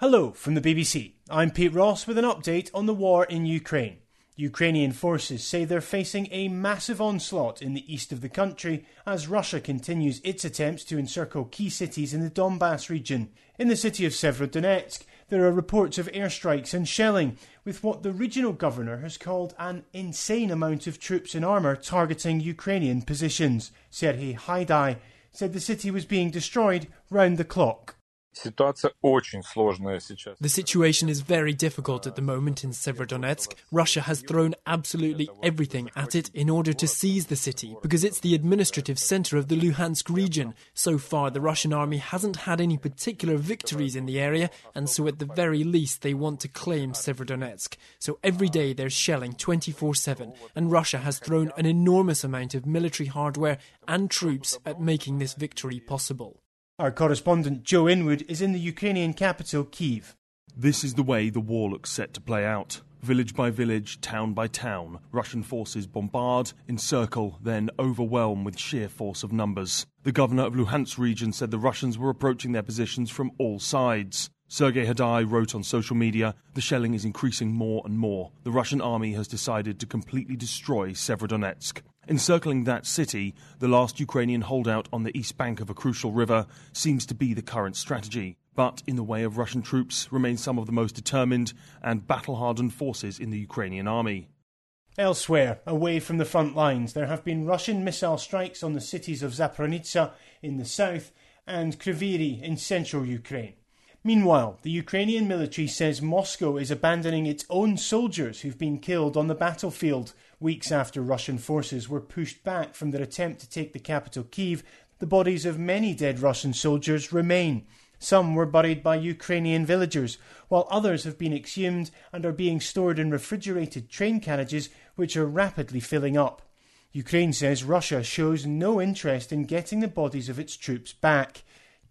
Hello from the BBC. I'm Pete Ross with an update on the war in Ukraine. Ukrainian forces say they're facing a massive onslaught in the east of the country as Russia continues its attempts to encircle key cities in the Donbass region. In the city of Severodonetsk, there are reports of airstrikes and shelling, with what the regional governor has called an insane amount of troops in armour targeting Ukrainian positions. Serhiy Haidai said the city was being destroyed round the clock. The situation is very difficult at the moment in Severodonetsk. Russia has thrown absolutely everything at it in order to seize the city because it's the administrative center of the Luhansk region. So far, the Russian army hasn't had any particular victories in the area, and so at the very least, they want to claim Severodonetsk. So every day there's shelling 24 7, and Russia has thrown an enormous amount of military hardware and troops at making this victory possible. Our correspondent Joe Inwood is in the Ukrainian capital, Kiev. This is the way the war looks set to play out. Village by village, town by town, Russian forces bombard, encircle, then overwhelm with sheer force of numbers. The governor of Luhansk region said the Russians were approaching their positions from all sides. Sergei Haidai wrote on social media, the shelling is increasing more and more. The Russian army has decided to completely destroy Severodonetsk. Encircling that city, the last Ukrainian holdout on the east bank of a crucial river, seems to be the current strategy. But in the way of Russian troops remain some of the most determined and battle hardened forces in the Ukrainian army. Elsewhere, away from the front lines, there have been Russian missile strikes on the cities of Zaporizhzhia in the south and Kryvyi in central Ukraine. Meanwhile, the Ukrainian military says Moscow is abandoning its own soldiers who've been killed on the battlefield. Weeks after Russian forces were pushed back from their attempt to take the capital Kiev, the bodies of many dead Russian soldiers remain. Some were buried by Ukrainian villagers, while others have been exhumed and are being stored in refrigerated train carriages which are rapidly filling up. Ukraine says Russia shows no interest in getting the bodies of its troops back.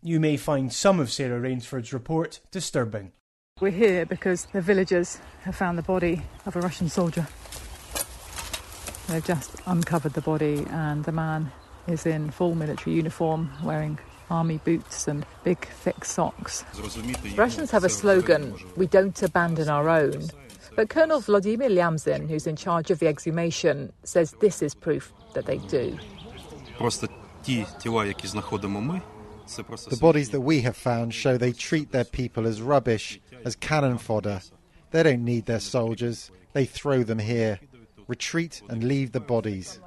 You may find some of Sarah Rainsford's report disturbing. We're here because the villagers have found the body of a Russian soldier. They've just uncovered the body, and the man is in full military uniform, wearing army boots and big thick socks. Russians have a slogan we don't abandon our own. But Colonel Vladimir Lyamzin, who's in charge of the exhumation, says this is proof that they do. The bodies that we have found show they treat their people as rubbish, as cannon fodder. They don't need their soldiers, they throw them here. Retreat and leave the bodies.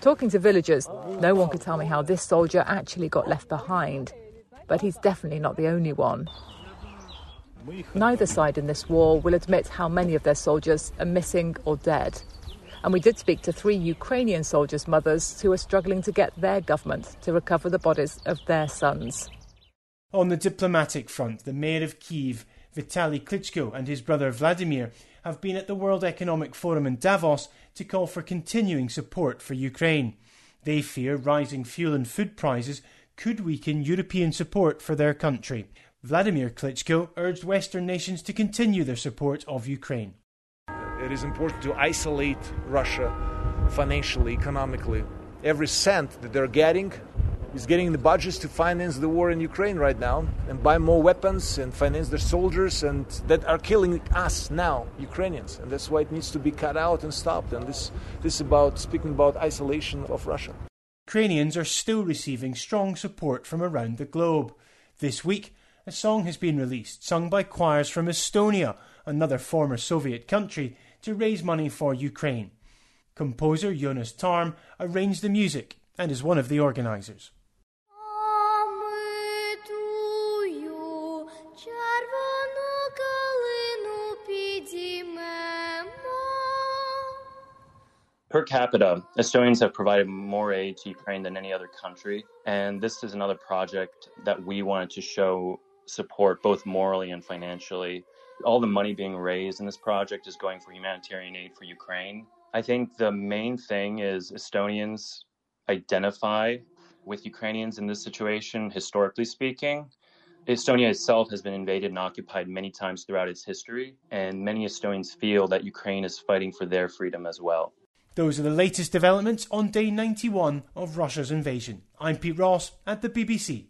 Talking to villagers, no one could tell me how this soldier actually got left behind. But he's definitely not the only one. Neither side in this war will admit how many of their soldiers are missing or dead. And we did speak to three Ukrainian soldiers' mothers who are struggling to get their government to recover the bodies of their sons. On the diplomatic front, the mayor of Kiev, Vitaly Klitschko, and his brother Vladimir have been at the World Economic Forum in Davos to call for continuing support for Ukraine. They fear rising fuel and food prices could weaken European support for their country. Vladimir Klitschko urged Western nations to continue their support of Ukraine. It is important to isolate Russia financially, economically. Every cent that they're getting is getting the budgets to finance the war in Ukraine right now and buy more weapons and finance their soldiers and that are killing us now, Ukrainians. And that's why it needs to be cut out and stopped. And this, this is about speaking about isolation of Russia. Ukrainians are still receiving strong support from around the globe. This week, a song has been released, sung by choirs from Estonia, another former Soviet country, to raise money for Ukraine. Composer Jonas Tarm arranged the music and is one of the organisers. Per capita, Estonians have provided more aid to Ukraine than any other country, and this is another project that we wanted to show support both morally and financially. All the money being raised in this project is going for humanitarian aid for Ukraine. I think the main thing is Estonians identify with Ukrainians in this situation, historically speaking. Estonia itself has been invaded and occupied many times throughout its history, and many Estonians feel that Ukraine is fighting for their freedom as well. Those are the latest developments on day 91 of Russia's invasion. I'm Pete Ross at the BBC.